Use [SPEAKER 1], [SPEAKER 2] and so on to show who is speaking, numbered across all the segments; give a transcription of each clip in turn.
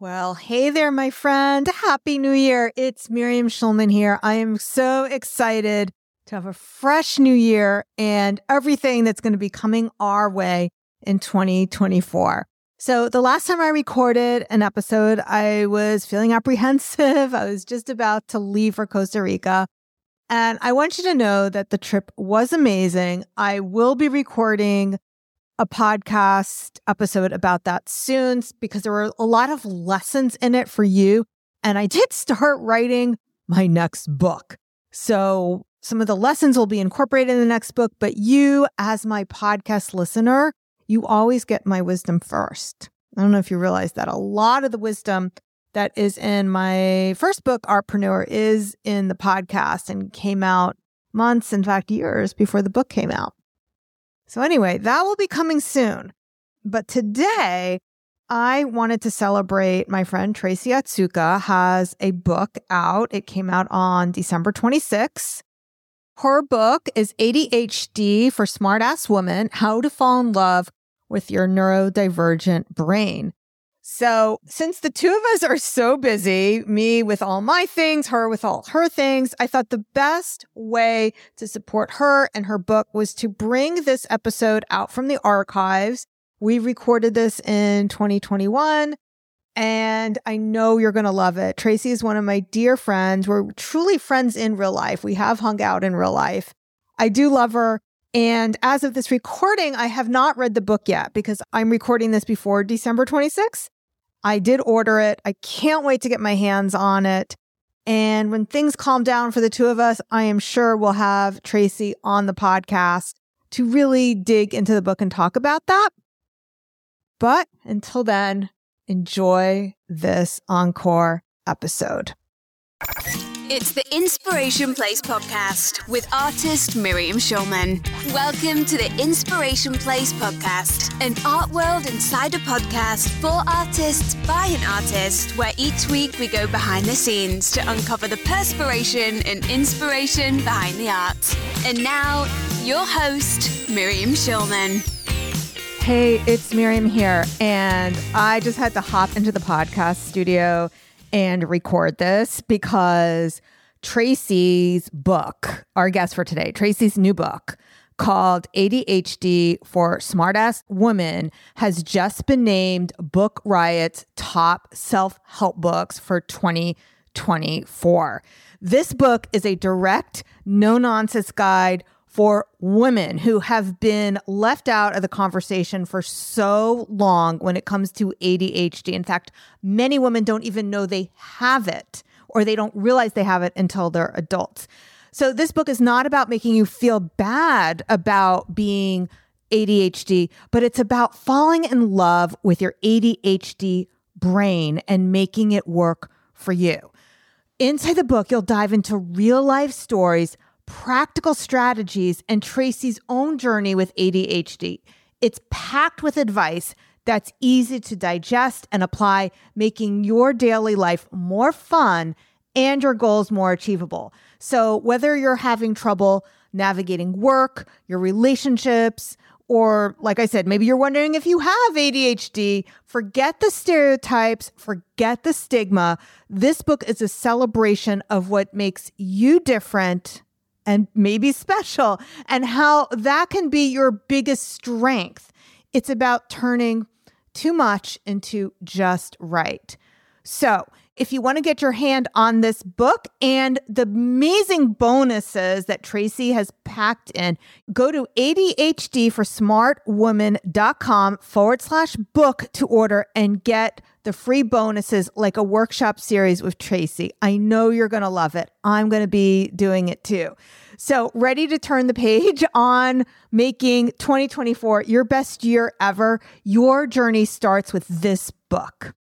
[SPEAKER 1] Well, hey there, my friend. Happy New Year. It's Miriam Schulman here. I am so excited to have a fresh new year and everything that's going to be coming our way in 2024. So, the last time I recorded an episode, I was feeling apprehensive. I was just about to leave for Costa Rica. And I want you to know that the trip was amazing. I will be recording a podcast episode about that soon because there were a lot of lessons in it for you. And I did start writing my next book. So some of the lessons will be incorporated in the next book, but you, as my podcast listener, you always get my wisdom first. I don't know if you realize that a lot of the wisdom that is in my first book, Artpreneur, is in the podcast and came out months, in fact, years before the book came out. So, anyway, that will be coming soon. But today, I wanted to celebrate my friend Tracy Otsuka has a book out. It came out on December 26th. Her book is ADHD for Smartass Women How to Fall in Love with Your Neurodivergent Brain. So, since the two of us are so busy, me with all my things, her with all her things, I thought the best way to support her and her book was to bring this episode out from the archives. We recorded this in 2021 and I know you're going to love it. Tracy is one of my dear friends. We're truly friends in real life. We have hung out in real life. I do love her. And as of this recording, I have not read the book yet because I'm recording this before December 26th. I did order it. I can't wait to get my hands on it. And when things calm down for the two of us, I am sure we'll have Tracy on the podcast to really dig into the book and talk about that. But until then, enjoy this encore episode.
[SPEAKER 2] It's the Inspiration Place podcast with artist Miriam Schulman. Welcome to the Inspiration Place podcast, an art world insider podcast for artists by an artist, where each week we go behind the scenes to uncover the perspiration and inspiration behind the art. And now, your host, Miriam Schulman.
[SPEAKER 1] Hey, it's Miriam here, and I just had to hop into the podcast studio and record this because Tracy's book, our guest for today, Tracy's new book called ADHD for Smartass Women, has just been named Book Riot's top self help books for 2024. This book is a direct, no nonsense guide for women who have been left out of the conversation for so long when it comes to ADHD. In fact, many women don't even know they have it or they don't realize they have it until they're adults. So, this book is not about making you feel bad about being ADHD, but it's about falling in love with your ADHD brain and making it work for you. Inside the book, you'll dive into real life stories practical strategies and Tracy's own journey with ADHD. It's packed with advice that's easy to digest and apply, making your daily life more fun and your goals more achievable. So, whether you're having trouble navigating work, your relationships, or like I said, maybe you're wondering if you have ADHD, forget the stereotypes, forget the stigma. This book is a celebration of what makes you different and maybe special, and how that can be your biggest strength. It's about turning too much into just right. So, if you want to get your hand on this book and the amazing bonuses that Tracy has packed in, go to ADHDforsmartwoman.com forward slash book to order and get the free bonuses like a workshop series with Tracy. I know you're going to love it. I'm going to be doing it too. So, ready to turn the page on making 2024 your best year ever? Your journey starts with this book.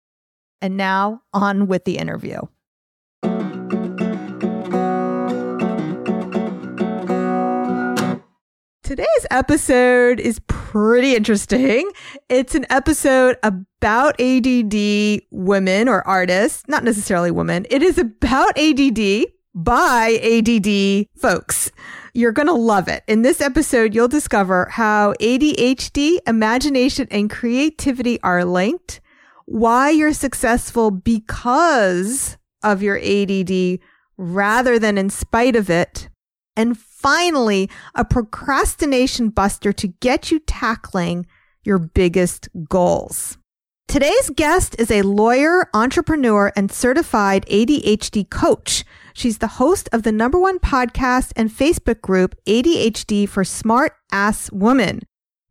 [SPEAKER 1] And now, on with the interview. Today's episode is pretty interesting. It's an episode about ADD women or artists, not necessarily women. It is about ADD by ADD folks. You're going to love it. In this episode, you'll discover how ADHD, imagination, and creativity are linked, why you're successful because of your ADD rather than in spite of it. And finally, a procrastination buster to get you tackling your biggest goals. Today's guest is a lawyer, entrepreneur, and certified ADHD coach. She's the host of the number one podcast and Facebook group, ADHD for Smart Ass Woman.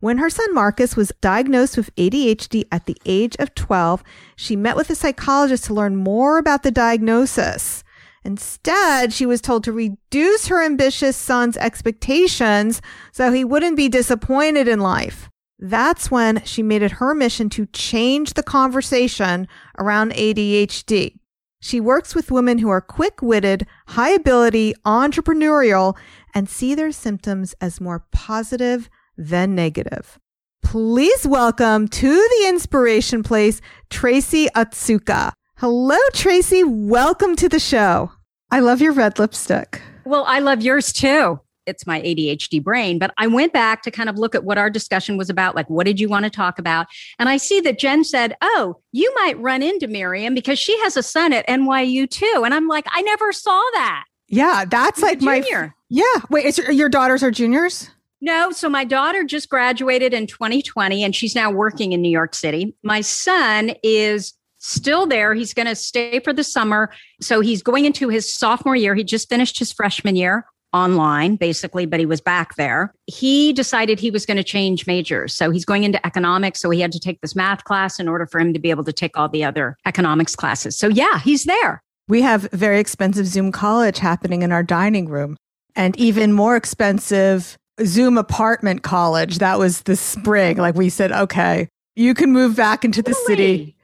[SPEAKER 1] When her son Marcus was diagnosed with ADHD at the age of 12, she met with a psychologist to learn more about the diagnosis. Instead, she was told to reduce her ambitious son's expectations so he wouldn't be disappointed in life. That's when she made it her mission to change the conversation around ADHD. She works with women who are quick witted, high ability, entrepreneurial, and see their symptoms as more positive than negative. Please welcome to the Inspiration Place, Tracy Otsuka. Hello, Tracy. Welcome to the show. I love your red lipstick.
[SPEAKER 3] Well, I love yours too it's my ADHD brain. But I went back to kind of look at what our discussion was about. Like, what did you want to talk about? And I see that Jen said, Oh, you might run into Miriam because she has a son at NYU too. And I'm like, I never saw that.
[SPEAKER 1] Yeah, that's like my
[SPEAKER 3] junior.
[SPEAKER 1] Yeah. Wait, is your, your daughters are juniors?
[SPEAKER 3] No, so my daughter just graduated in 2020 and she's now working in New York City. My son is still there. He's going to stay for the summer. So he's going into his sophomore year. He just finished his freshman year online basically, but he was back there. He decided he was going to change majors. So he's going into economics. So he had to take this math class in order for him to be able to take all the other economics classes. So yeah, he's there.
[SPEAKER 1] We have very expensive Zoom college happening in our dining room and even more expensive Zoom apartment college. That was the spring. Like we said, okay, you can move back into the
[SPEAKER 3] totally.
[SPEAKER 1] city.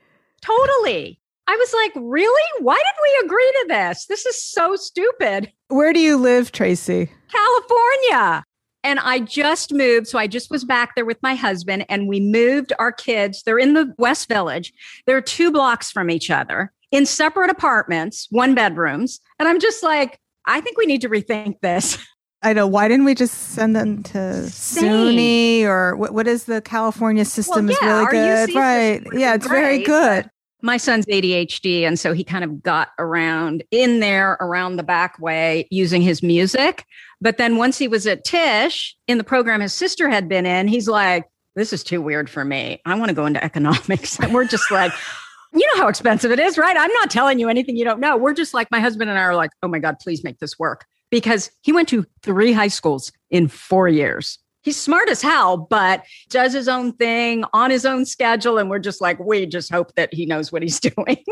[SPEAKER 3] Totally. I was like, really? Why did we agree to this? This is so stupid.
[SPEAKER 1] Where do you live, Tracy?
[SPEAKER 3] California. And I just moved. So I just was back there with my husband and we moved our kids. They're in the West Village. They're two blocks from each other in separate apartments, one bedrooms. And I'm just like, I think we need to rethink this.
[SPEAKER 1] I know. Why didn't we just send them to SUNY or what, what is the California system
[SPEAKER 3] well, yeah,
[SPEAKER 1] is really good. Right. Yeah, it's
[SPEAKER 3] great,
[SPEAKER 1] very good
[SPEAKER 3] my son's ADHD. And so he kind of got around in there around the back way using his music. But then once he was at Tisch in the program his sister had been in, he's like, this is too weird for me. I want to go into economics. And we're just like, you know how expensive it is, right? I'm not telling you anything you don't know. We're just like, my husband and I are like, oh my God, please make this work. Because he went to three high schools in four years he's smart as hell, but does his own thing on his own schedule. And we're just like, we just hope that he knows what he's doing.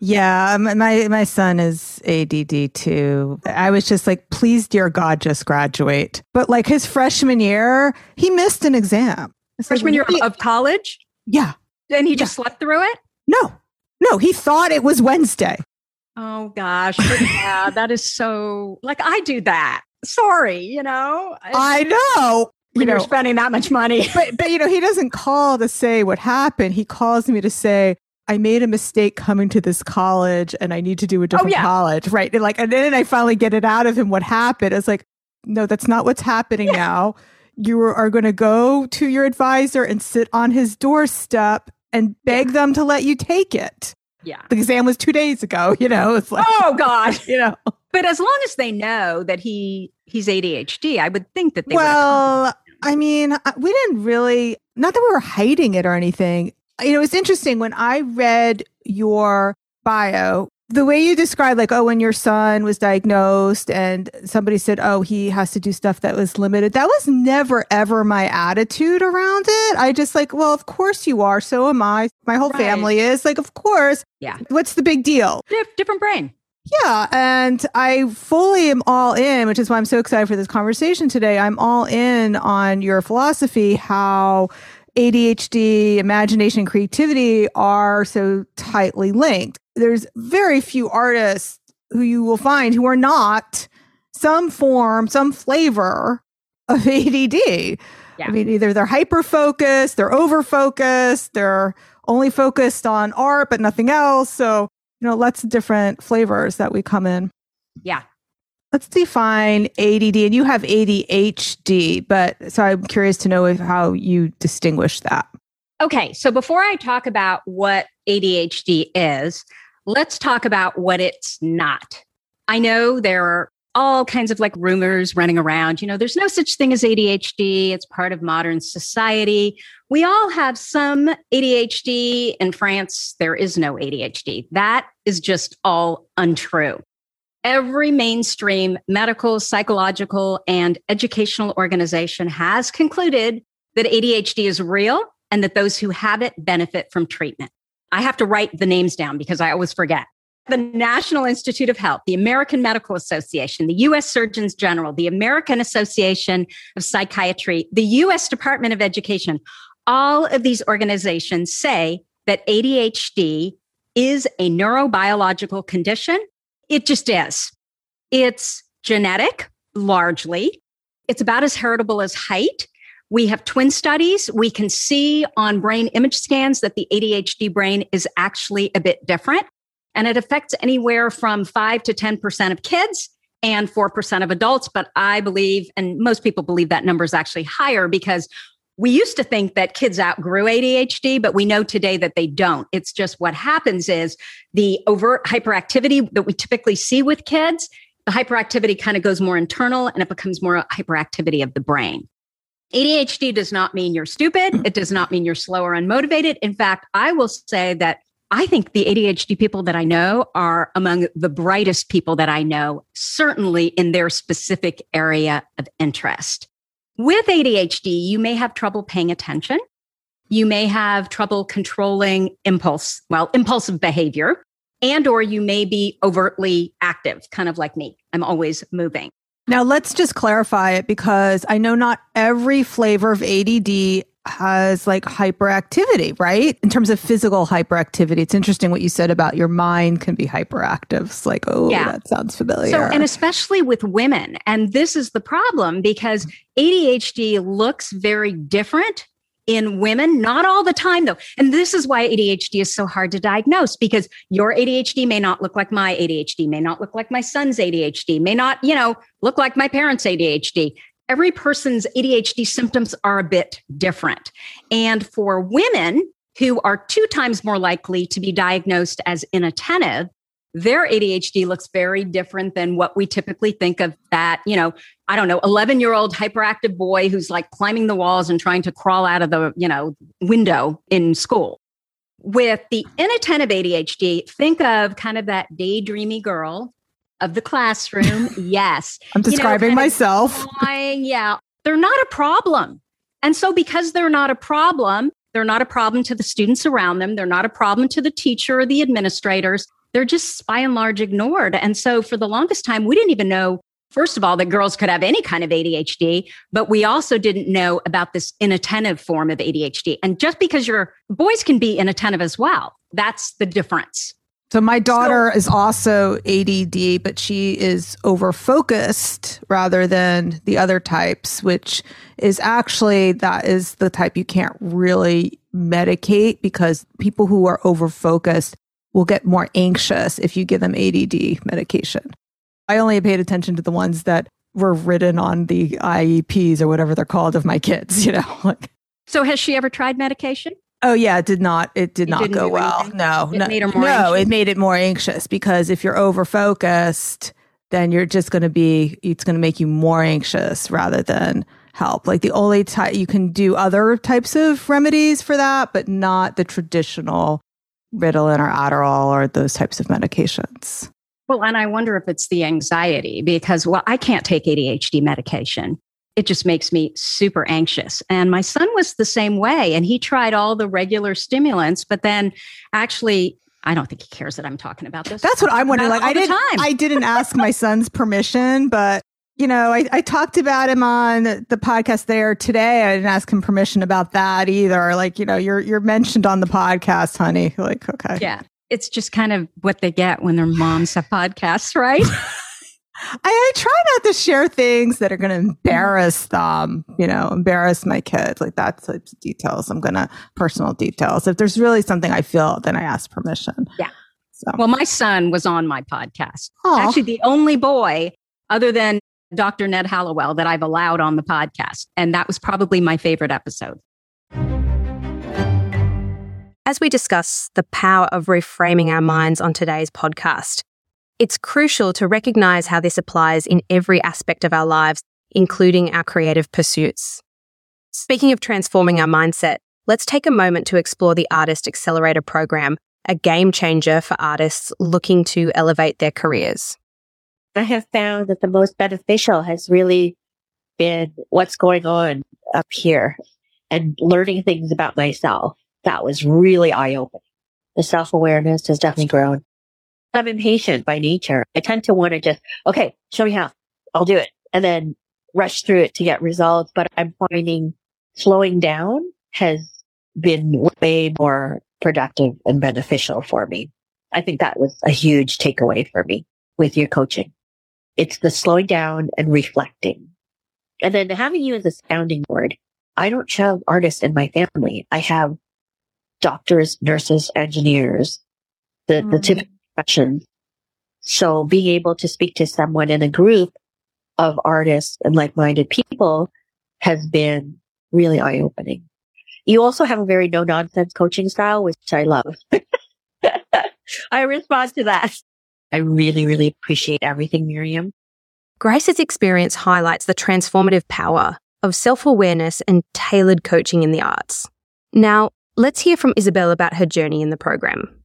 [SPEAKER 1] yeah, um, my my son is ADD too. I was just like, please, dear God, just graduate. But like his freshman year, he missed an exam.
[SPEAKER 3] It's freshman like, year of college.
[SPEAKER 1] Yeah,
[SPEAKER 3] and he just yeah. slept through it.
[SPEAKER 1] No, no, he thought it was Wednesday.
[SPEAKER 3] Oh gosh, yeah, that is so like I do that sorry, you know.
[SPEAKER 1] I know
[SPEAKER 3] you know, you're spending that much money.
[SPEAKER 1] but but you know, he doesn't call to say what happened. He calls me to say, I made a mistake coming to this college and I need to do a oh, different oh, yeah. college. Right. And like and then I finally get it out of him what happened. It's like, no, that's not what's happening yeah. now. You are going to go to your advisor and sit on his doorstep and beg yeah. them to let you take it.
[SPEAKER 3] Yeah.
[SPEAKER 1] The exam was two days ago, you know. It's like
[SPEAKER 3] Oh God.
[SPEAKER 1] You know.
[SPEAKER 3] But as long as they know that he he's ADHD, I would think that they
[SPEAKER 1] well, I mean, we didn't really, not that we were hiding it or anything. You know, it's interesting when I read your bio, the way you described, like, oh, when your son was diagnosed and somebody said, oh, he has to do stuff that was limited, that was never, ever my attitude around it. I just like, well, of course you are. So am I. My whole right. family is. Like, of course.
[SPEAKER 3] Yeah.
[SPEAKER 1] What's the big deal?
[SPEAKER 3] different brain.
[SPEAKER 1] Yeah, and I fully am all in, which is why I'm so excited for this conversation today. I'm all in on your philosophy, how ADHD, imagination, and creativity are so tightly linked. There's very few artists who you will find who are not some form, some flavor of ADD. Yeah. I mean, either they're hyper focused, they're over focused, they're only focused on art, but nothing else. So you know, lots of different flavors that we come in.
[SPEAKER 3] Yeah.
[SPEAKER 1] Let's define ADD, and you have ADHD, but so I'm curious to know if, how you distinguish that.
[SPEAKER 3] Okay, so before I talk about what ADHD is, let's talk about what it's not. I know there are all kinds of like rumors running around. You know, there's no such thing as ADHD. It's part of modern society. We all have some ADHD. In France, there is no ADHD. That is just all untrue. Every mainstream medical, psychological, and educational organization has concluded that ADHD is real and that those who have it benefit from treatment. I have to write the names down because I always forget the National Institute of Health, the American Medical Association, the U.S. Surgeons General, the American Association of Psychiatry, the U.S. Department of Education, all of these organizations say that ADHD is a neurobiological condition. It just is. It's genetic, largely. It's about as heritable as height. We have twin studies. We can see on brain image scans that the ADHD brain is actually a bit different and it affects anywhere from 5 to 10% of kids and 4% of adults. But I believe, and most people believe that number is actually higher because we used to think that kids outgrew ADHD, but we know today that they don't. It's just what happens is the overt hyperactivity that we typically see with kids, the hyperactivity kind of goes more internal and it becomes more hyperactivity of the brain. ADHD does not mean you're stupid. It does not mean you're slow or unmotivated. In fact, I will say that I think the ADHD people that I know are among the brightest people that I know, certainly in their specific area of interest. With ADHD, you may have trouble paying attention. You may have trouble controlling impulse, well, impulsive behavior, and or you may be overtly active, kind of like me. I'm always moving.
[SPEAKER 1] Now, let's just clarify it because I know not every flavor of ADD has like hyperactivity, right? In terms of physical hyperactivity. It's interesting what you said about your mind can be hyperactive. It's like, oh, yeah. that sounds familiar.
[SPEAKER 3] So, and especially with women. And this is the problem because ADHD looks very different in women, not all the time though. And this is why ADHD is so hard to diagnose because your ADHD may not look like my ADHD, may not look like my son's ADHD, may not, you know, look like my parents' ADHD every person's ADHD symptoms are a bit different. And for women who are two times more likely to be diagnosed as inattentive, their ADHD looks very different than what we typically think of that, you know, I don't know, 11 year old hyperactive boy who's like climbing the walls and trying to crawl out of the, you know, window in school. With the inattentive ADHD, think of kind of that daydreamy girl of the classroom. yes.
[SPEAKER 1] I'm describing you know, myself.
[SPEAKER 3] yeah. They're not a problem. And so, because they're not a problem, they're not a problem to the students around them. They're not a problem to the teacher or the administrators. They're just by and large ignored. And so, for the longest time, we didn't even know, first of all, that girls could have any kind of ADHD, but we also didn't know about this inattentive form of ADHD. And just because your boys can be inattentive as well, that's the difference.
[SPEAKER 1] So my daughter so, is also ADD, but she is over focused rather than the other types, which is actually that is the type you can't really medicate because people who are over focused will get more anxious if you give them ADD medication. I only paid attention to the ones that were written on the IEPs or whatever they're called of my kids, you know.
[SPEAKER 3] so has she ever tried medication?
[SPEAKER 1] Oh yeah, it did not. It did not go well. Anything? No,
[SPEAKER 3] it
[SPEAKER 1] no,
[SPEAKER 3] made her more
[SPEAKER 1] no.
[SPEAKER 3] Anxious.
[SPEAKER 1] It made it more anxious because if you're over focused, then you're just going to be. It's going to make you more anxious rather than help. Like the only type you can do other types of remedies for that, but not the traditional Ritalin or Adderall or those types of medications.
[SPEAKER 3] Well, and I wonder if it's the anxiety because, well, I can't take ADHD medication it just makes me super anxious. And my son was the same way. And he tried all the regular stimulants, but then actually, I don't think he cares that I'm talking about this.
[SPEAKER 1] That's what I'm wondering. Like I didn't, I didn't ask my son's permission, but you know, I, I talked about him on the podcast there today. I didn't ask him permission about that either. Like, you know, you're you're mentioned on the podcast, honey. Like, okay.
[SPEAKER 3] Yeah. It's just kind of what they get when their moms have podcasts, right?
[SPEAKER 1] I, I, try not to share things that are going to embarrass them, you know, embarrass my kids. Like that types of details. I'm going to personal details. If there's really something I feel, then I ask permission.
[SPEAKER 3] Yeah. So. Well, my son was on my podcast. Aww. Actually, the only boy other than Dr. Ned Hallowell that I've allowed on the podcast. And that was probably my favorite episode.
[SPEAKER 4] as we discuss the power of reframing our minds on today's podcast, it's crucial to recognize how this applies in every aspect of our lives, including our creative pursuits. Speaking of transforming our mindset, let's take a moment to explore the Artist Accelerator Program, a game changer for artists looking to elevate their careers.
[SPEAKER 5] I have found that the most beneficial has really been what's going on up here and learning things about myself. That was really eye opening. The self awareness has definitely grown. I'm impatient by nature. I tend to want to just, okay, show me how. I'll do it. And then rush through it to get results. But I'm finding slowing down has been way more productive and beneficial for me. I think that was a huge takeaway for me with your coaching. It's the slowing down and reflecting. And then having you as a sounding board. I don't have artists in my family. I have doctors, nurses, engineers, the, mm-hmm. the typical professions. So being able to speak to someone in a group of artists and like-minded people has been really eye-opening. You also have a very no nonsense coaching style, which I love. I respond to that. I really, really appreciate everything, Miriam.
[SPEAKER 4] Grace's experience highlights the transformative power of self awareness and tailored coaching in the arts. Now, let's hear from Isabel about her journey in the program.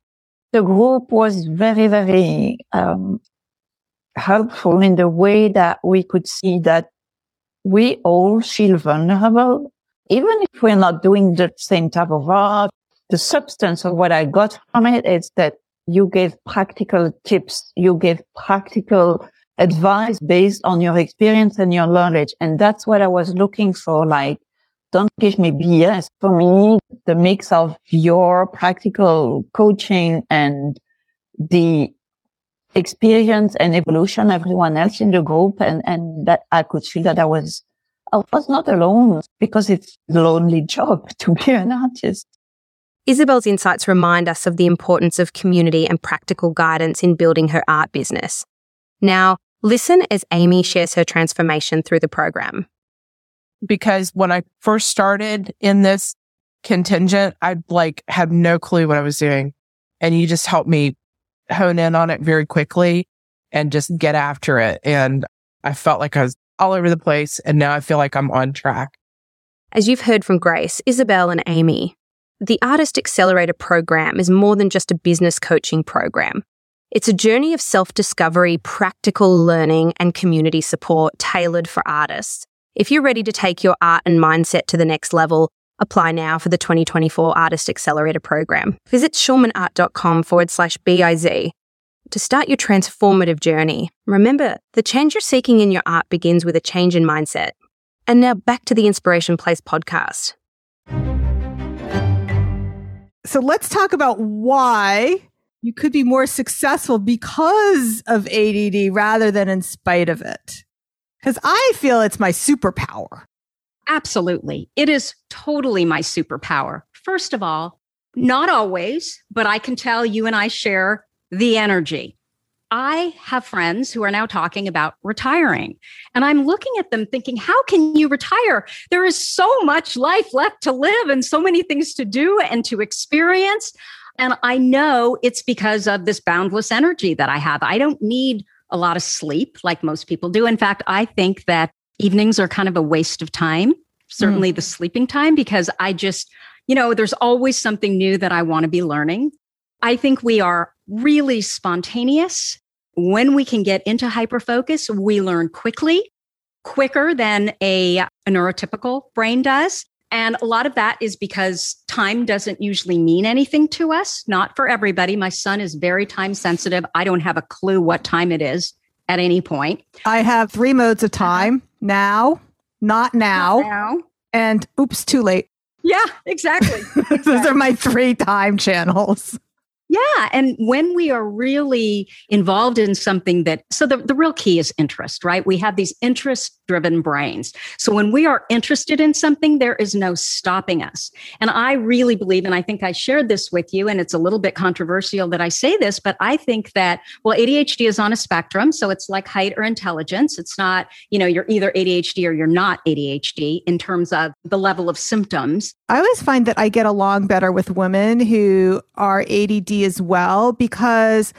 [SPEAKER 6] The group was very, very um, helpful in the way that we could see that we all feel vulnerable even if we're not doing the same type of art, the substance of what I got from it is that you gave practical tips. You gave practical advice based on your experience and your knowledge. And that's what I was looking for. Like, don't give me BS. For me, the mix of your practical coaching and the experience and evolution everyone else in the group and, and that I could feel that I was I was not alone because it's a lonely job to be an artist.
[SPEAKER 4] Isabel's insights remind us of the importance of community and practical guidance in building her art business. Now, listen as Amy shares her transformation through the program.
[SPEAKER 7] Because when I first started in this contingent, I'd like had no clue what I was doing. And you just helped me hone in on it very quickly and just get after it. And I felt like I was all over the place. And now I feel like I'm on track.
[SPEAKER 4] As you've heard from Grace, Isabel, and Amy, the Artist Accelerator program is more than just a business coaching program. It's a journey of self discovery, practical learning, and community support tailored for artists. If you're ready to take your art and mindset to the next level, apply now for the 2024 Artist Accelerator program. Visit schulmanart.com forward slash BIZ to start your transformative journey. Remember, the change you're seeking in your art begins with a change in mindset. And now back to the Inspiration Place podcast.
[SPEAKER 1] So let's talk about why you could be more successful because of ADD rather than in spite of it. Because I feel it's my superpower.
[SPEAKER 3] Absolutely. It is totally my superpower. First of all, not always, but I can tell you and I share the energy. I have friends who are now talking about retiring. And I'm looking at them thinking, how can you retire? There is so much life left to live and so many things to do and to experience. And I know it's because of this boundless energy that I have. I don't need a lot of sleep like most people do. In fact, I think that evenings are kind of a waste of time, certainly mm. the sleeping time, because I just, you know, there's always something new that I want to be learning. I think we are really spontaneous. When we can get into hyperfocus, we learn quickly, quicker than a, a neurotypical brain does. And a lot of that is because time doesn't usually mean anything to us, not for everybody. My son is very time sensitive. I don't have a clue what time it is at any point.
[SPEAKER 1] I have three modes of uh-huh. time now, not now, not now. and oops, too late.
[SPEAKER 3] Yeah, exactly. exactly.
[SPEAKER 1] Those are my three time channels.
[SPEAKER 3] Yeah. And when we are really involved in something that, so the, the real key is interest, right? We have these interest driven brains. So when we are interested in something, there is no stopping us. And I really believe, and I think I shared this with you, and it's a little bit controversial that I say this, but I think that, well, ADHD is on a spectrum. So it's like height or intelligence. It's not, you know, you're either ADHD or you're not ADHD in terms of the level of symptoms.
[SPEAKER 1] I always find that I get along better with women who are ADD as well because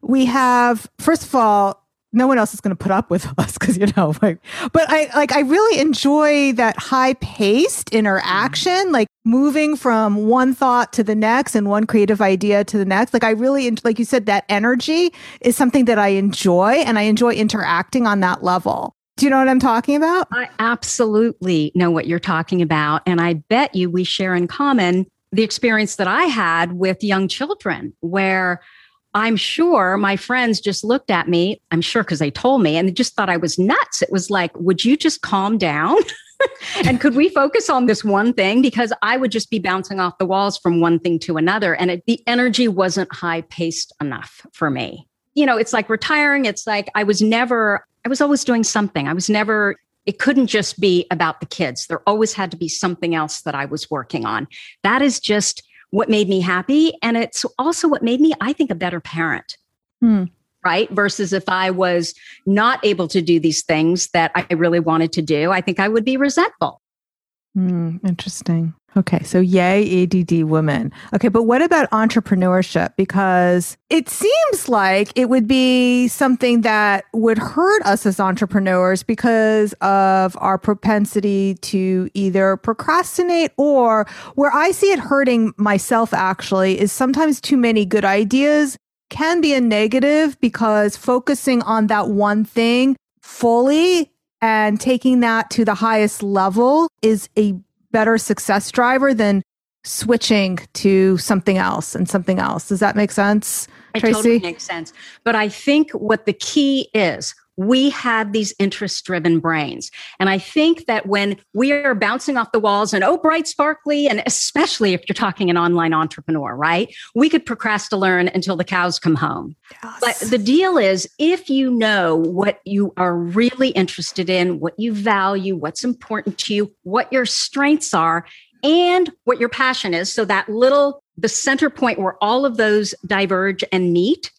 [SPEAKER 1] we have, first of all, no one else is going to put up with us because you know like but i like i really enjoy that high paced interaction mm-hmm. like moving from one thought to the next and one creative idea to the next. Like i really like you said that energy is something that i enjoy and i enjoy interacting on that level. Do you know what i'm talking about?
[SPEAKER 3] I absolutely know what you're talking about and i bet you we share in common the experience that I had with young children, where I'm sure my friends just looked at me, I'm sure because they told me, and they just thought I was nuts. It was like, would you just calm down? and could we focus on this one thing? Because I would just be bouncing off the walls from one thing to another. And it, the energy wasn't high paced enough for me. You know, it's like retiring. It's like I was never, I was always doing something. I was never it couldn't just be about the kids. There always had to be something else that I was working on. That is just what made me happy. And it's also what made me, I think, a better parent. Hmm. Right. Versus if I was not able to do these things that I really wanted to do, I think I would be resentful.
[SPEAKER 1] Hmm, interesting. Okay, so yay, ADD women. Okay, but what about entrepreneurship? Because it seems like it would be something that would hurt us as entrepreneurs because of our propensity to either procrastinate or where I see it hurting myself actually is sometimes too many good ideas can be a negative because focusing on that one thing fully and taking that to the highest level is a better success driver than switching to something else and something else. Does that make sense?
[SPEAKER 3] It Tracy? totally makes sense. But I think what the key is, we have these interest driven brains. And I think that when we are bouncing off the walls and, oh, bright, sparkly, and especially if you're talking an online entrepreneur, right? We could procrastinate learn until the cows come home. Yes. But the deal is, if you know what you are really interested in, what you value, what's important to you, what your strengths are, and what your passion is, so that little, the center point where all of those diverge and meet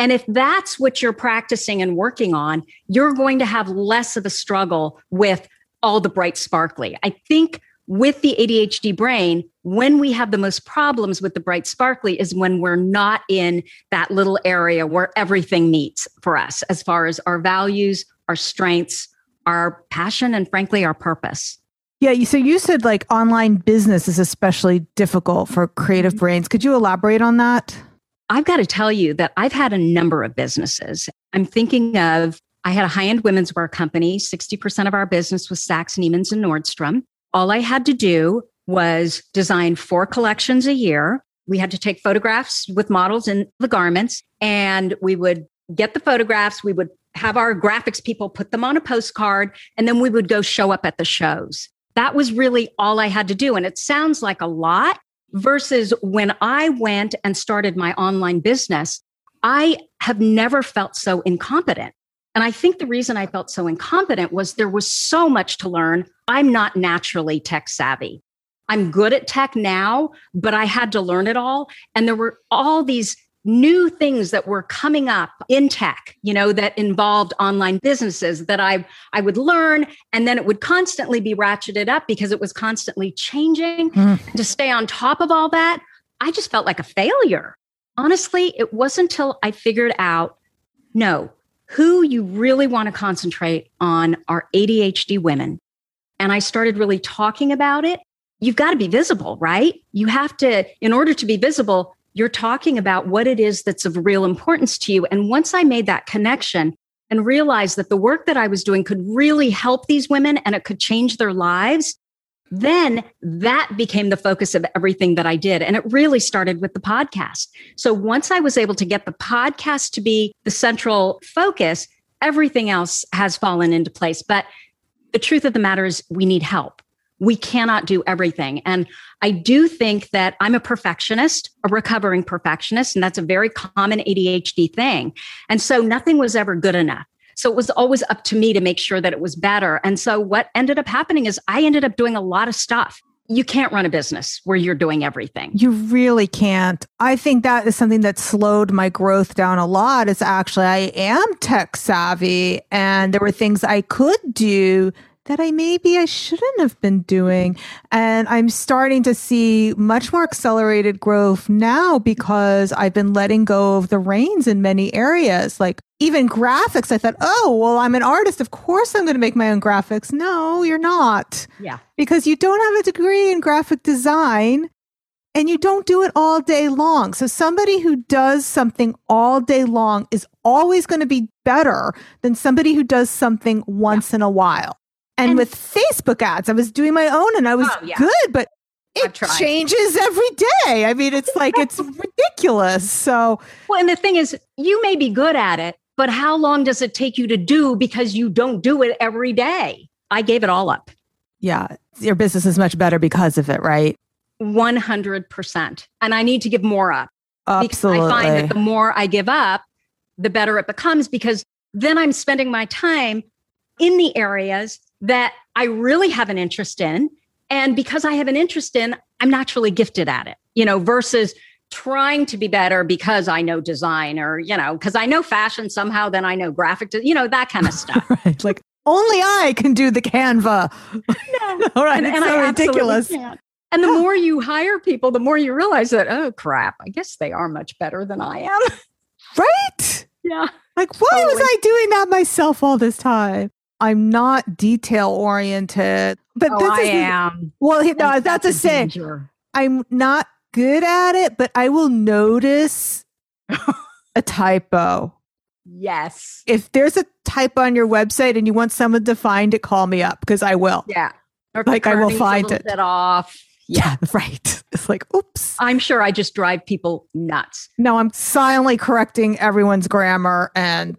[SPEAKER 3] and if that's what you're practicing and working on, you're going to have less of a struggle with all the bright sparkly. I think with the ADHD brain, when we have the most problems with the bright sparkly is when we're not in that little area where everything meets for us as far as our values, our strengths, our passion, and frankly, our purpose.
[SPEAKER 1] Yeah. So you said like online business is especially difficult for creative mm-hmm. brains. Could you elaborate on that?
[SPEAKER 3] I've got to tell you that I've had a number of businesses. I'm thinking of, I had a high end women's wear company. 60% of our business was Saks, Neiman's, and Nordstrom. All I had to do was design four collections a year. We had to take photographs with models in the garments, and we would get the photographs. We would have our graphics people put them on a postcard, and then we would go show up at the shows. That was really all I had to do. And it sounds like a lot, versus when I went and started my online business, I have never felt so incompetent. And I think the reason I felt so incompetent was there was so much to learn. I'm not naturally tech savvy. I'm good at tech now, but I had to learn it all. And there were all these new things that were coming up in tech, you know, that involved online businesses that I I would learn and then it would constantly be ratcheted up because it was constantly changing. Mm. To stay on top of all that, I just felt like a failure. Honestly, it wasn't until I figured out no, who you really want to concentrate on are ADHD women. And I started really talking about it. You've got to be visible, right? You have to, in order to be visible, you're talking about what it is that's of real importance to you. And once I made that connection and realized that the work that I was doing could really help these women and it could change their lives, then that became the focus of everything that I did. And it really started with the podcast. So once I was able to get the podcast to be the central focus, everything else has fallen into place. But the truth of the matter is, we need help we cannot do everything. And I do think that I'm a perfectionist, a recovering perfectionist, and that's a very common ADHD thing. And so nothing was ever good enough. So it was always up to me to make sure that it was better. And so what ended up happening is I ended up doing a lot of stuff. You can't run a business where you're doing everything.
[SPEAKER 1] You really can't. I think that is something that slowed my growth down a lot is actually I am tech savvy and there were things I could do that I maybe I shouldn't have been doing. And I'm starting to see much more accelerated growth now because I've been letting go of the reins in many areas. Like even graphics, I thought, oh, well, I'm an artist. Of course I'm going to make my own graphics. No, you're not.
[SPEAKER 3] Yeah.
[SPEAKER 1] Because you don't have a degree in graphic design and you don't do it all day long. So somebody who does something all day long is always going to be better than somebody who does something once yeah. in a while. And, and, with Facebook ads, I was doing my own and I was oh, yeah. good, but it changes every day. I mean, it's like it's ridiculous. So,
[SPEAKER 3] well, and the thing is, you may be good at it, but how long does it take you to do because you don't do it every day? I gave it all up.
[SPEAKER 1] Yeah, your business is much better because of it, right?
[SPEAKER 3] 100%. And I need to give more up.
[SPEAKER 1] Absolutely.
[SPEAKER 3] Because I find that the more I give up, the better it becomes because then I'm spending my time in the areas that I really have an interest in. And because I have an interest in, I'm naturally gifted at it, you know, versus trying to be better because I know design or, you know, because I know fashion somehow, then I know graphic, you know, that kind of stuff.
[SPEAKER 1] right. Like only I can do the Canva. No. All right. And, it's and so ridiculous. Can't.
[SPEAKER 3] And the more you hire people, the more you realize that, oh crap, I guess they are much better than I am.
[SPEAKER 1] Right?
[SPEAKER 3] Yeah.
[SPEAKER 1] Like, why totally. was I doing that myself all this time? I'm not detail oriented. But
[SPEAKER 3] oh,
[SPEAKER 1] this
[SPEAKER 3] I
[SPEAKER 1] is
[SPEAKER 3] am.
[SPEAKER 1] Well, no, that's, that's a. Danger. I'm not good at it, but I will notice a typo.
[SPEAKER 3] Yes.
[SPEAKER 1] If there's a typo on your website and you want someone to find it, call me up because I will.
[SPEAKER 3] Yeah.
[SPEAKER 1] Or like I will find it.
[SPEAKER 3] off.
[SPEAKER 1] Yeah, right. It's like, oops.
[SPEAKER 3] I'm sure I just drive people nuts.
[SPEAKER 1] No, I'm silently correcting everyone's grammar and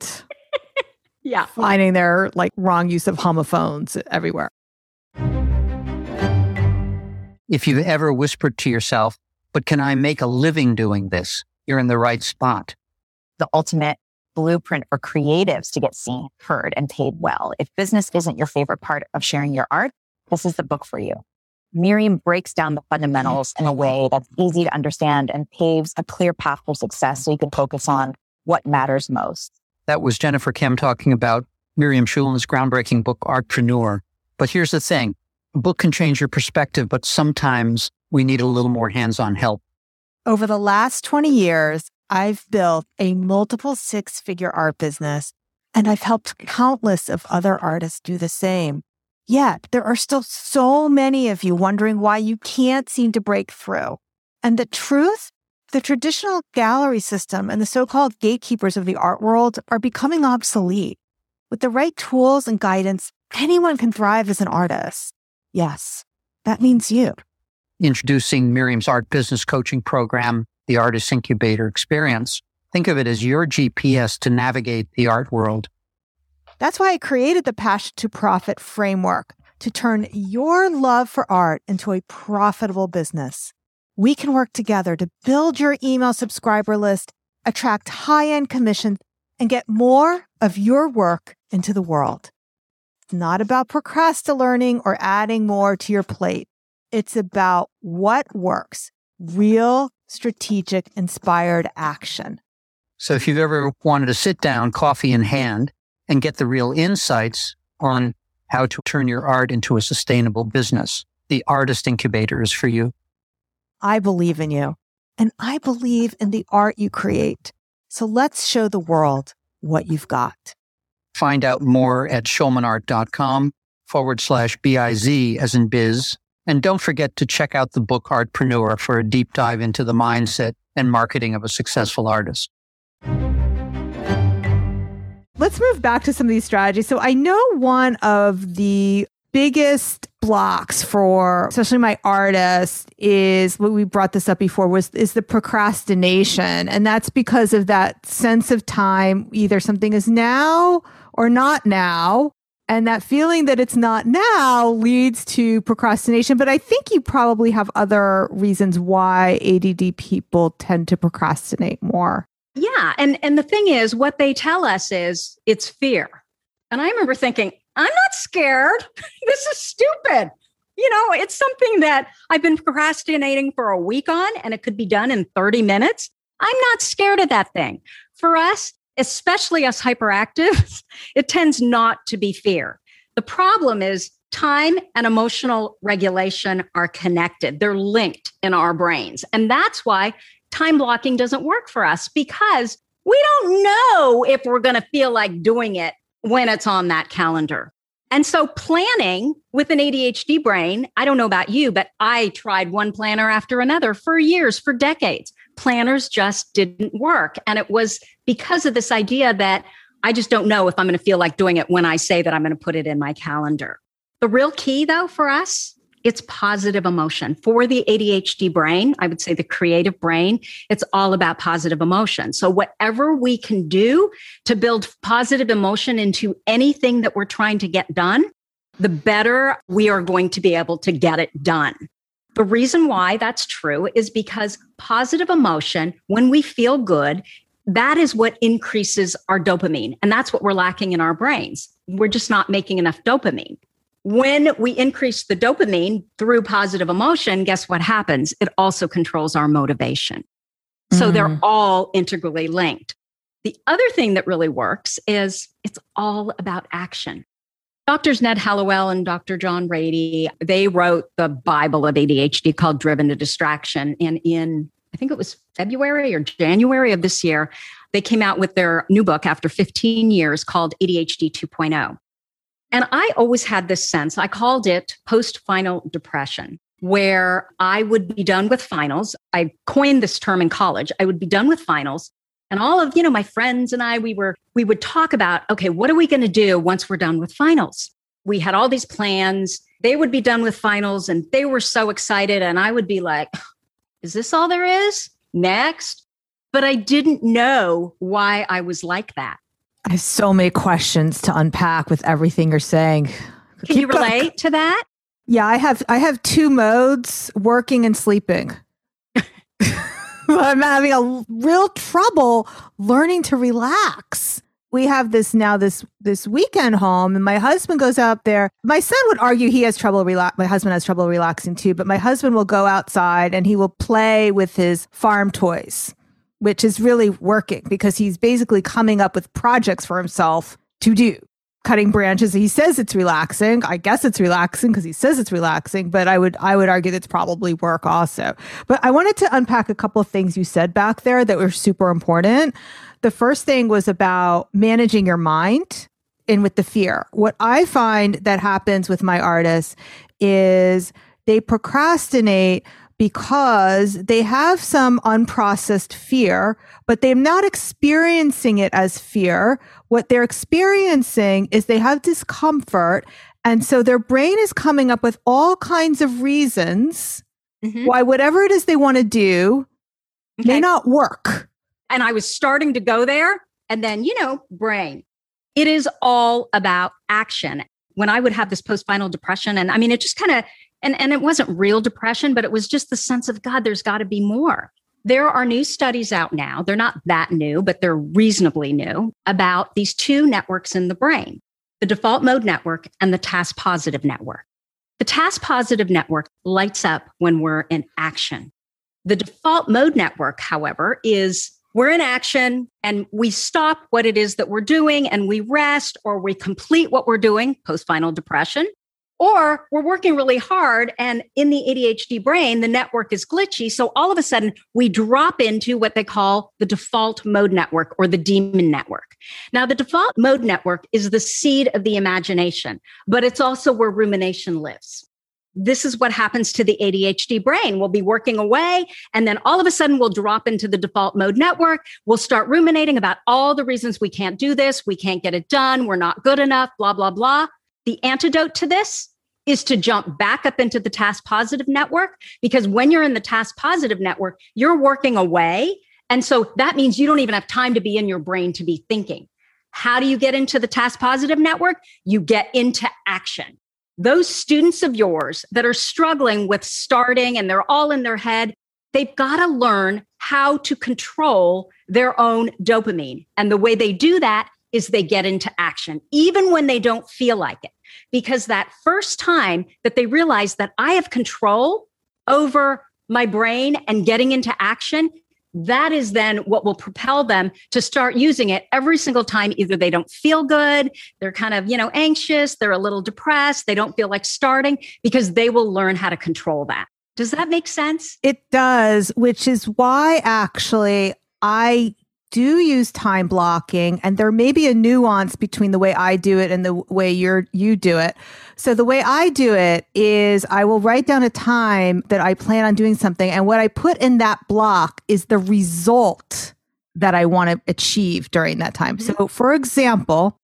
[SPEAKER 3] yeah.
[SPEAKER 1] Finding their like wrong use of homophones everywhere.
[SPEAKER 8] If you've ever whispered to yourself, but can I make a living doing this? You're in the right spot.
[SPEAKER 9] The ultimate blueprint for creatives to get seen, heard, and paid well. If business isn't your favorite part of sharing your art, this is the book for you. Miriam breaks down the fundamentals in a way that's easy to understand and paves a clear path for success so you can focus on what matters most.
[SPEAKER 8] That was Jennifer Kem talking about Miriam Schulman's groundbreaking book, Artpreneur. But here's the thing. A book can change your perspective, but sometimes we need a little more hands-on help.
[SPEAKER 1] Over the last 20 years, I've built a multiple six-figure art business, and I've helped countless of other artists do the same. Yet there are still so many of you wondering why you can't seem to break through. And the truth the traditional gallery system and the so-called gatekeepers of the art world are becoming obsolete. With the right tools and guidance, anyone can thrive as an artist. Yes, that means you.
[SPEAKER 8] Introducing Miriam's art business coaching program, the Artist Incubator Experience. Think of it as your GPS to navigate the art world.
[SPEAKER 1] That's why I created the Passion to Profit framework to turn your love for art into a profitable business we can work together to build your email subscriber list, attract high end commissions, and get more of your work into the world. It's not about procrastinating or adding more to your plate. It's about what works real, strategic, inspired action.
[SPEAKER 8] So if you've ever wanted to sit down, coffee in hand, and get the real insights on how to turn your art into a sustainable business, the Artist Incubator is for you.
[SPEAKER 1] I believe in you and I believe in the art you create. So let's show the world what you've got.
[SPEAKER 8] Find out more at schulmanart.com forward slash BIZ as in biz. And don't forget to check out the book Artpreneur for a deep dive into the mindset and marketing of a successful artist.
[SPEAKER 1] Let's move back to some of these strategies. So I know one of the biggest blocks for especially my artists is what we brought this up before was is the procrastination and that's because of that sense of time either something is now or not now And that feeling that it's not now leads to procrastination. But I think you probably have other reasons why ADD people tend to procrastinate more.
[SPEAKER 3] Yeah. And, and the thing is, what they tell us is it's fear. And I remember thinking, I'm not scared. this is stupid. You know, it's something that I've been procrastinating for a week on, and it could be done in 30 minutes. I'm not scared of that thing. For us, especially us hyperactives, it tends not to be fear. The problem is time and emotional regulation are connected, they're linked in our brains. And that's why time blocking doesn't work for us because we don't know if we're going to feel like doing it when it's on that calendar. And so planning with an ADHD brain, I don't know about you, but I tried one planner after another for years, for decades. Planners just didn't work. And it was because of this idea that I just don't know if I'm going to feel like doing it when I say that I'm going to put it in my calendar. The real key, though, for us it's positive emotion. For the ADHD brain, I would say the creative brain, it's all about positive emotion. So, whatever we can do to build positive emotion into anything that we're trying to get done, the better we are going to be able to get it done. The reason why that's true is because positive emotion, when we feel good, that is what increases our dopamine. And that's what we're lacking in our brains. We're just not making enough dopamine when we increase the dopamine through positive emotion, guess what happens? It also controls our motivation. So mm. they're all integrally linked. The other thing that really works is it's all about action. Doctors Ned Hallowell and Dr. John Ratey, they wrote the Bible of ADHD called Driven to Distraction. And in, I think it was February or January of this year, they came out with their new book after 15 years called ADHD 2.0. And I always had this sense, I called it post final depression, where I would be done with finals. I coined this term in college. I would be done with finals. And all of, you know, my friends and I, we were, we would talk about, okay, what are we going to do once we're done with finals? We had all these plans. They would be done with finals and they were so excited. And I would be like, is this all there is? Next. But I didn't know why I was like that.
[SPEAKER 1] I have so many questions to unpack with everything you're saying.
[SPEAKER 3] Can Keep you relate going. to that?
[SPEAKER 1] Yeah, I have I have two modes, working and sleeping. I'm having a real trouble learning to relax. We have this now this this weekend home and my husband goes out there. My son would argue he has trouble relax my husband has trouble relaxing too, but my husband will go outside and he will play with his farm toys which is really working because he's basically coming up with projects for himself to do. Cutting branches. He says it's relaxing. I guess it's relaxing because he says it's relaxing, but I would I would argue that's probably work also. But I wanted to unpack a couple of things you said back there that were super important. The first thing was about managing your mind and with the fear. What I find that happens with my artists is they procrastinate because they have some unprocessed fear, but they're not experiencing it as fear. What they're experiencing is they have discomfort. And so their brain is coming up with all kinds of reasons mm-hmm. why whatever it is they want to do okay. may not work.
[SPEAKER 3] And I was starting to go there. And then, you know, brain. It is all about action. When I would have this post final depression, and I mean, it just kind of and and it wasn't real depression but it was just the sense of god there's got to be more. There are new studies out now they're not that new but they're reasonably new about these two networks in the brain the default mode network and the task positive network. The task positive network lights up when we're in action. The default mode network however is we're in action and we stop what it is that we're doing and we rest or we complete what we're doing post final depression or we're working really hard and in the ADHD brain, the network is glitchy. So all of a sudden we drop into what they call the default mode network or the demon network. Now, the default mode network is the seed of the imagination, but it's also where rumination lives. This is what happens to the ADHD brain. We'll be working away and then all of a sudden we'll drop into the default mode network. We'll start ruminating about all the reasons we can't do this. We can't get it done. We're not good enough, blah, blah, blah. The antidote to this is to jump back up into the task positive network because when you're in the task positive network, you're working away. And so that means you don't even have time to be in your brain to be thinking. How do you get into the task positive network? You get into action. Those students of yours that are struggling with starting and they're all in their head, they've got to learn how to control their own dopamine. And the way they do that is they get into action, even when they don't feel like it. Because that first time that they realize that I have control over my brain and getting into action, that is then what will propel them to start using it every single time. Either they don't feel good they're kind of you know anxious they're a little depressed they don't feel like starting because they will learn how to control that. Does that make sense?
[SPEAKER 1] It does which is why actually i do use time blocking and there may be a nuance between the way I do it and the way you're you do it. So the way I do it is I will write down a time that I plan on doing something and what I put in that block is the result that I want to achieve during that time. Mm-hmm. So for example,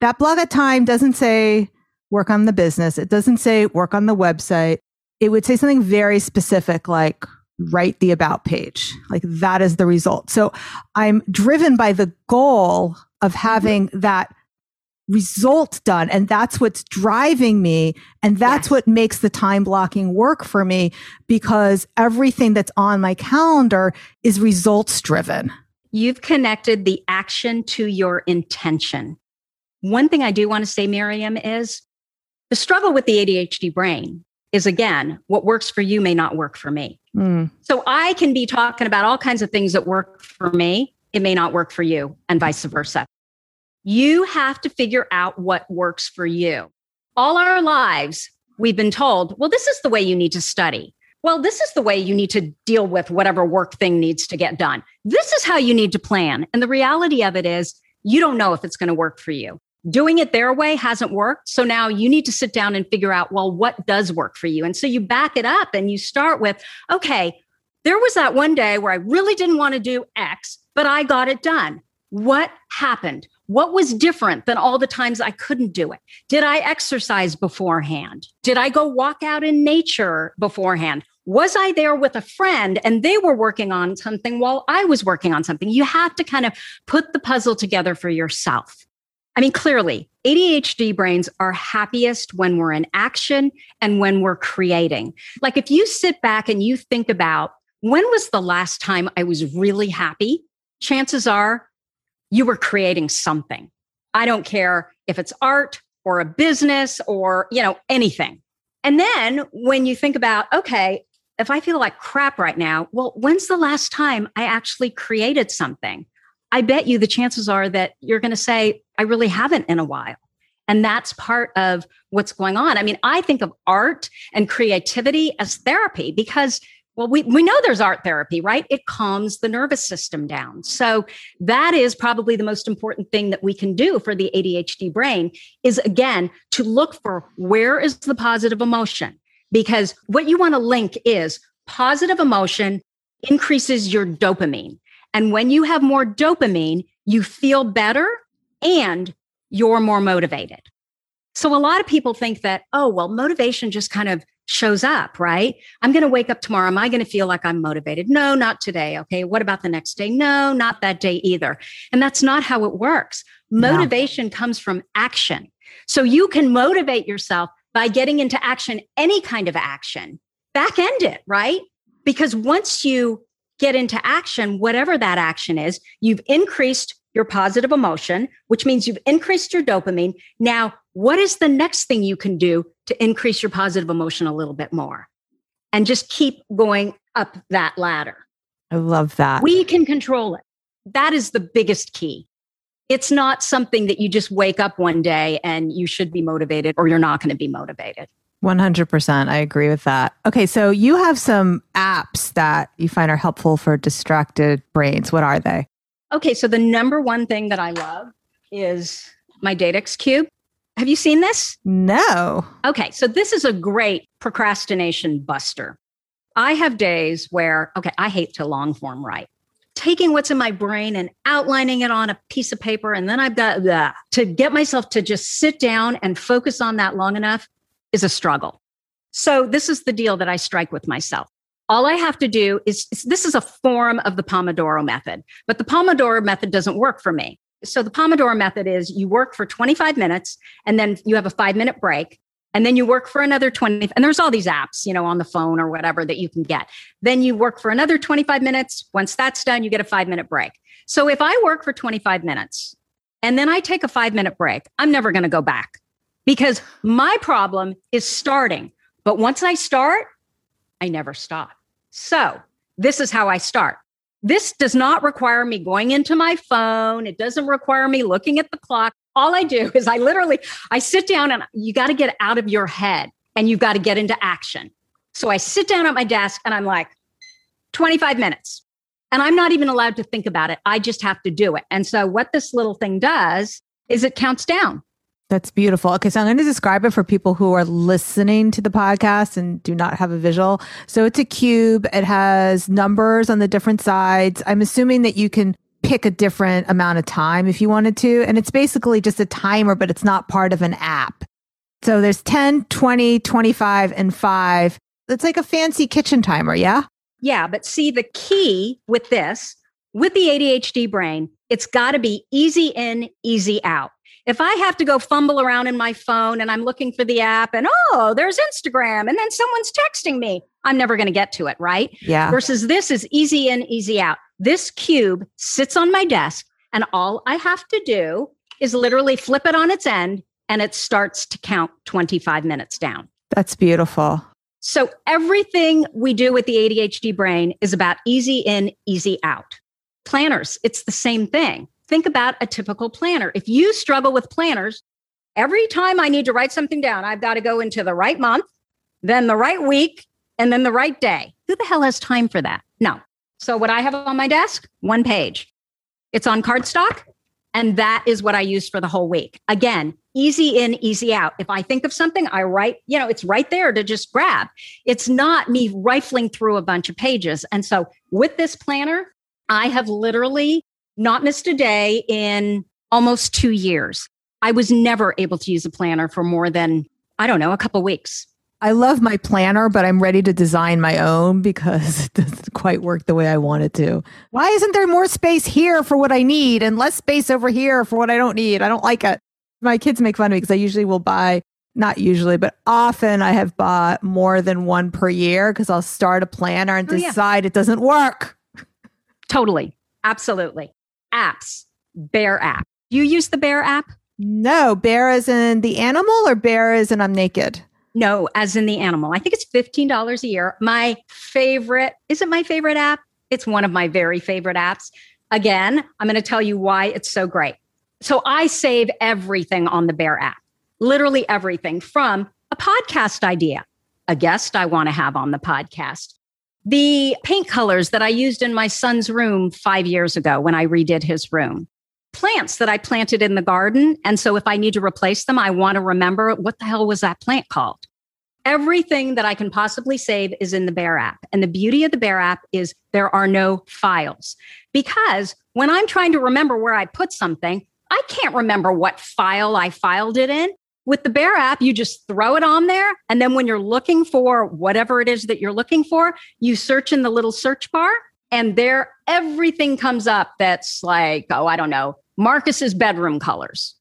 [SPEAKER 1] that block of time doesn't say work on the business. It doesn't say work on the website. It would say something very specific like write the about page. Like that is the result. So I'm driven by the goal of mm-hmm. having that result done. And that's what's driving me. And that's yes. what makes the time blocking work for me because everything that's on my calendar is results driven.
[SPEAKER 3] You've connected the action to your intention. One thing I do want to say, Miriam, is the struggle with the ADHD brain is again, what works for you may not work for me. Mm. So I can be talking about all kinds of things that work for me. It may not work for you, and vice versa. You have to figure out what works for you. All our lives, we've been told, well, this is the way you need to study. Well, this is the way you need to deal with whatever work thing needs to get done. This is how you need to plan. And the reality of it is, you don't know if it's going to work for you doing it their way hasn't worked. So now you need to sit down and figure out, well, what does work for you? And so you back it up and you start with, okay, there was that one day where I really didn't want to do X, but I got it done. What happened? What was different than all the times I couldn't do it? Did I exercise beforehand? Did I go walk out in nature beforehand? Was I there with a friend and they were working on something while I was working on something? You have to kind of put the puzzle together for yourself. I mean, clearly, ADHD brains are happiest when we're in action and when we're creating. Like if you sit back and you think about when was the last time I was really happy, chances are you were creating something. I don't care if it's art or a business or, you know, anything. And then when you think about, okay, if I feel like crap right now, well, when's the last time I actually created something? I bet you the chances are that you're going to say, I really haven't in a while. And that's part of what's going on. I mean, I think of art and creativity as therapy because, well, we, we know there's art therapy, right? It calms the nervous system down. So that is probably the most important thing that we can do for the ADHD brain is again, to look for where is the positive emotion? Because what you want to link is positive emotion increases your dopamine. And when you have more dopamine, you feel better and you're more motivated. So a lot of people think that, oh, well, motivation just kind of shows up, right? I'm going to wake up tomorrow. Am I going to feel like I'm motivated? No, not today. Okay. What about the next day? No, not that day either. And that's not how it works. Motivation no. comes from action. So you can motivate yourself by getting into action, any kind of action, back end it, right? Because once you get into action, whatever that action is, you've increased your positive emotion, which means you've increased your dopamine. Now, what is the next thing you can do to increase your positive emotion a little bit more? And just keep going up that ladder.
[SPEAKER 1] I love that.
[SPEAKER 3] We can control it. That is the biggest key. It's not something that you just wake up one day and you should be motivated or you're not going to be motivated.
[SPEAKER 1] 100%. I agree with that. Okay. So you have some apps that you find are helpful for distracted brains. What are they?
[SPEAKER 3] Okay. So the number one thing that I love is my Datexx Cube. Have you seen this?
[SPEAKER 1] No.
[SPEAKER 3] Okay. So this is a great procrastination buster. I have days where, okay, I hate to long form write. Taking what's in my brain and outlining it on a piece of paper. And then I've got that to get myself to just sit down and focus on that long enough is a struggle. So this is the deal that I strike with myself. All I have to do is, this is a form of the Pomodoro method, but the Pomodoro method doesn't work for me. So the Pomodoro method is you work for 25 minutes and then you have a five minute break. And then you work for another 20. And there's all these apps, you know, on the phone or whatever that you can get. Then you work for another 25 minutes. Once that's done, you get a five minute break. So if I work for 25 minutes and then I take a five minute break, I'm never going to go back because my problem is starting. But once I start, I never stop. So this is how I start. This does not require me going into my phone. It doesn't require me looking at the clock. All I do is I literally I sit down and you got to get out of your head and you've got to get into action. So I sit down at my desk and I'm like 25 minutes. And I'm not even allowed to think about it. I just have to do it. And so what this little thing does is it counts down.
[SPEAKER 1] That's beautiful. Okay, so I'm going to describe it for people who are listening to the podcast and do not have a visual. So it's a cube. It has numbers on the different sides. I'm assuming that you can pick a different amount of time if you wanted to. And it's basically just a timer, but it's not part of an app. So there's 10, 20, 25, and 5. It's like a fancy kitchen timer, yeah?
[SPEAKER 3] Yeah, but see the key with this, with the ADHD brain, it's got to be easy in, easy out. If I have to go fumble around in my phone and I'm looking for the app and oh, there's Instagram and then someone's texting me, I'm never going to get to it, right?
[SPEAKER 1] Yeah.
[SPEAKER 3] Versus this is easy in, easy out. This cube sits on my desk and all I have to do is literally flip it on its end and it starts to count 25 minutes down.
[SPEAKER 1] That's beautiful.
[SPEAKER 3] So everything we do with the ADHD brain is about easy in, easy out. Planners, it's the same thing think about a typical planner. If you struggle with planners, every time I need to write something down, I've got to go into the right month, then the right week, and then the right day. Who the hell has time for that? No. So, what I have on my desk, one page. It's on cardstock, and that is what I use for the whole week. Again, easy in, easy out. If I think of something, I write, you know, it's right there to just grab. It's not me rifling through a bunch of pages. And so, with this planner, I have literally not missed a day in almost two years. I was never able to use a planner for more than, I don't know, a couple weeks.
[SPEAKER 1] I love my planner, but I'm ready to design my own because it doesn't quite work the way I want it to. Why isn't there more space here for what I need and less space over here for what I don't need? I don't like it. My kids make fun of me because I usually will buy, not usually, but often I have bought more than one per year because I'll start a planner and
[SPEAKER 3] Oh, yeah.
[SPEAKER 1] decide it doesn't work.
[SPEAKER 3] Totally. Absolutely. Apps, Bear app. You use the Bear app?
[SPEAKER 1] No, bear as in the animal or bear as in I'm naked?
[SPEAKER 3] No, as in the animal. I think it's $15 a year. My favorite, is it my favorite app? It's one of my very favorite apps. Again, I'm going to tell you why it's so great. So I save everything on the Bear app, literally everything from a podcast idea, a guest I want to have on the podcast, the paint colors that I used in my son's room five years ago when I redid his room, plants that I planted in the garden. And so if I need to replace them, I want to remember what the hell was that plant called? Everything that I can possibly save is in the Bear app. And the beauty of the Bear app is there are no files because when I'm trying to remember where I put something, I can't remember what file I filed it in. With the Bear app, you just throw it on there. And then when you're looking for whatever it is that you're looking for, you search in the little search bar and there everything comes up that's like, oh, I don't know, Marcus's bedroom colors.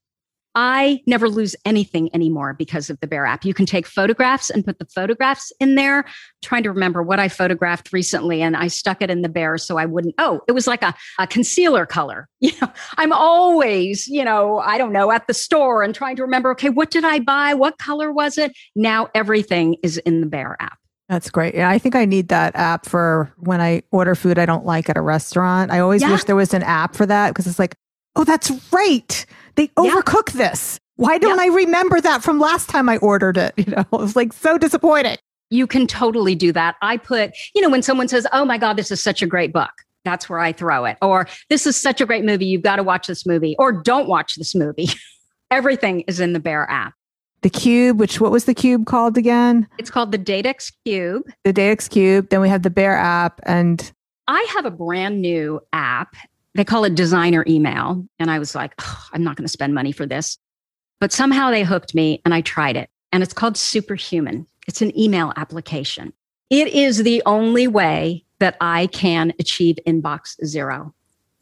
[SPEAKER 3] I never lose anything anymore because of the Bear app. You can take photographs and put the photographs in there. I'm trying to remember what I photographed recently and I stuck it in the Bear so I wouldn't. Oh, it was like a, a concealer color. You know, I'm always, you know, I don't know, at the store and trying to remember, okay, what did I buy? What color was it? Now everything is in the Bear app.
[SPEAKER 1] That's great. Yeah, I think I need that app for when I order food I don't like at a restaurant. I always
[SPEAKER 3] Yeah.
[SPEAKER 1] wish there was an app for that because it's like, oh, that's right. They overcook this. Why don't I remember that from last time I ordered it? You know, it was like so disappointing.
[SPEAKER 3] You can totally do that. I put, you know, when someone says, Oh my God, this is such a great book, that's where I throw it. Or this is such a great movie. You've got to watch this movie. Or don't watch this movie. Everything is in the Bear app.
[SPEAKER 1] The cube, which what was the cube called again?
[SPEAKER 3] It's called the Datexx Cube.
[SPEAKER 1] The Datexx cube. Then we have the Bear app, and
[SPEAKER 3] I have a brand new app. They call it designer email. And I was like, "Ugh, I'm not going to spend money for this. But somehow they hooked me and I tried it. And it's called Superhuman. It's an email application. It is the only way that I can achieve inbox zero.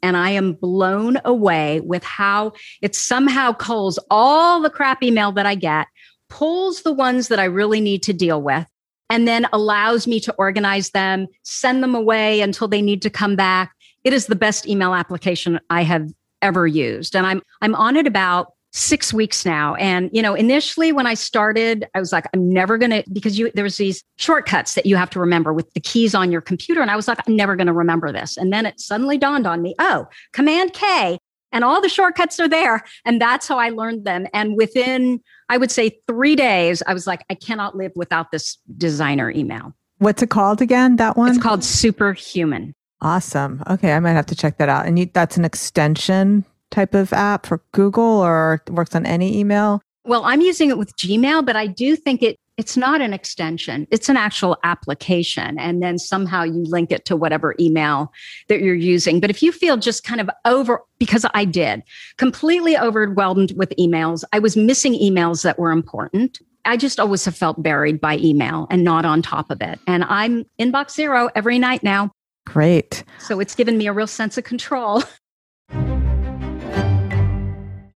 [SPEAKER 3] and I am blown away with how it somehow culls all the crap email that I get, pulls the ones that I really need to deal with, and then allows me to organize them, send them away until they need to come back. It is the best email application I have ever used. And I'm I'm on it about six weeks now. And, you know, initially when I started, I was like, I'm never going to, because you, there was these shortcuts that you have to remember with the keys on your computer. And I was like, I'm never going to remember this. And then it suddenly dawned on me, oh, command K and all the shortcuts are there. And that's how I learned them. And within, I would say three days, I was like, I cannot live without this designer email.
[SPEAKER 1] What's it called again? That one?
[SPEAKER 3] It's called Superhuman.
[SPEAKER 1] Awesome. Okay. I might have to check that out. And you, that's an extension type of app for Google or works on any email?
[SPEAKER 3] Well, I'm using it with Gmail, but I do think it it's not an extension. It's an actual application. And then somehow you link it to whatever email that you're using. But if you feel just kind of over, because I did, completely overwhelmed with emails, I was missing emails that were important. I just always have felt buried by email and not on top of it. And I'm inbox zero every night now.
[SPEAKER 1] Great.
[SPEAKER 3] So it's given me a real sense of control.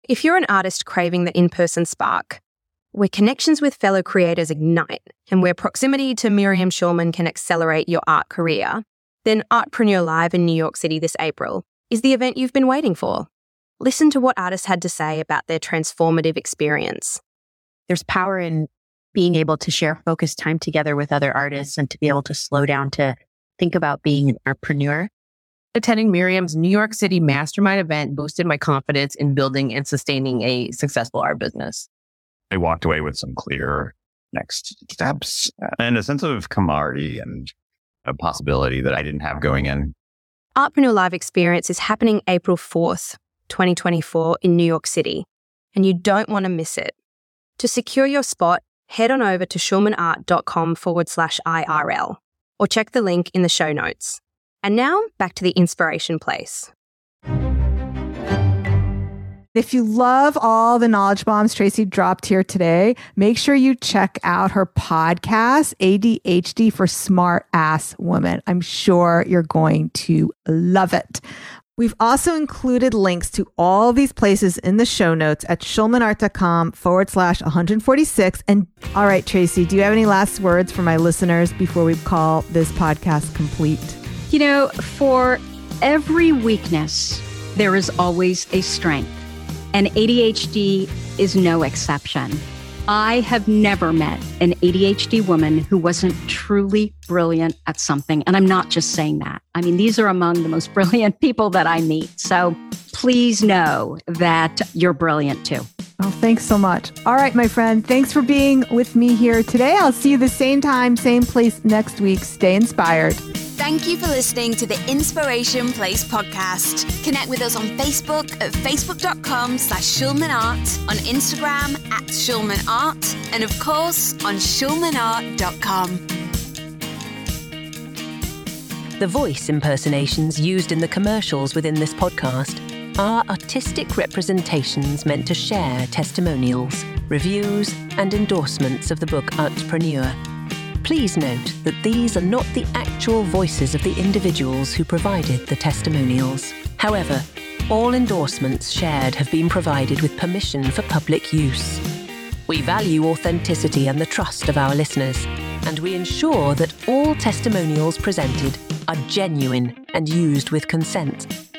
[SPEAKER 4] If you're an artist craving the in person spark, where connections with fellow creators ignite, and where proximity to Miriam Schulman can accelerate your art career, then Artpreneur Live in New York City this April is the event you've been waiting for. Listen to what artists had to say about their transformative experience.
[SPEAKER 5] There's power in being able to share focused time together with other artists and to be able to slow down to think about being an entrepreneur
[SPEAKER 10] Attending Miriam's New York City mastermind event boosted my confidence in building and sustaining a successful art business.
[SPEAKER 11] I walked away with some clear next steps and a sense of camaraderie and a possibility that I didn't have going in.
[SPEAKER 4] Artpreneur Live experience is happening April 4th, 2024 in New York City, and you don't want to miss it. To secure your spot, head on over to schulmanart.com forward slash IRL or check the link in the show notes. And now back to the inspiration place.
[SPEAKER 1] If you love all the knowledge bombs Tracy dropped here today, make sure you check out her podcast, ADHD for Smart Ass Women. I'm sure you're going to love it. We've also included links to all these places in the show notes at schulmanart.com forward slash 146. And all right, Tracy, do you have any last words for my listeners before we call this podcast complete?
[SPEAKER 3] You know, for every weakness, there is always a strength, and ADHD is no exception. I have never met an ADHD woman who wasn't truly brilliant at something. And I'm not just saying that. I mean, these are among the most brilliant people that I meet. So please know that you're brilliant too.
[SPEAKER 1] Oh, thanks so much. All right, my friend. Thanks for being with me here today. I'll see you the same time, same place next week. Stay inspired.
[SPEAKER 2] Thank you for listening to the Inspiration Place podcast. Connect with us on Facebook at facebook.com slash schulmanart, on Instagram at schulmanart, and of course on schulmanart.com.
[SPEAKER 12] The voice impersonations used in the commercials within this podcast are artistic representations meant to share testimonials, reviews, and endorsements of the book Artpreneur Please note that these are not the actual voices of the individuals who provided the testimonials. However, all endorsements shared have been provided with permission for public use. We value authenticity and the trust of our listeners, and we ensure that all testimonials presented are genuine and used with consent.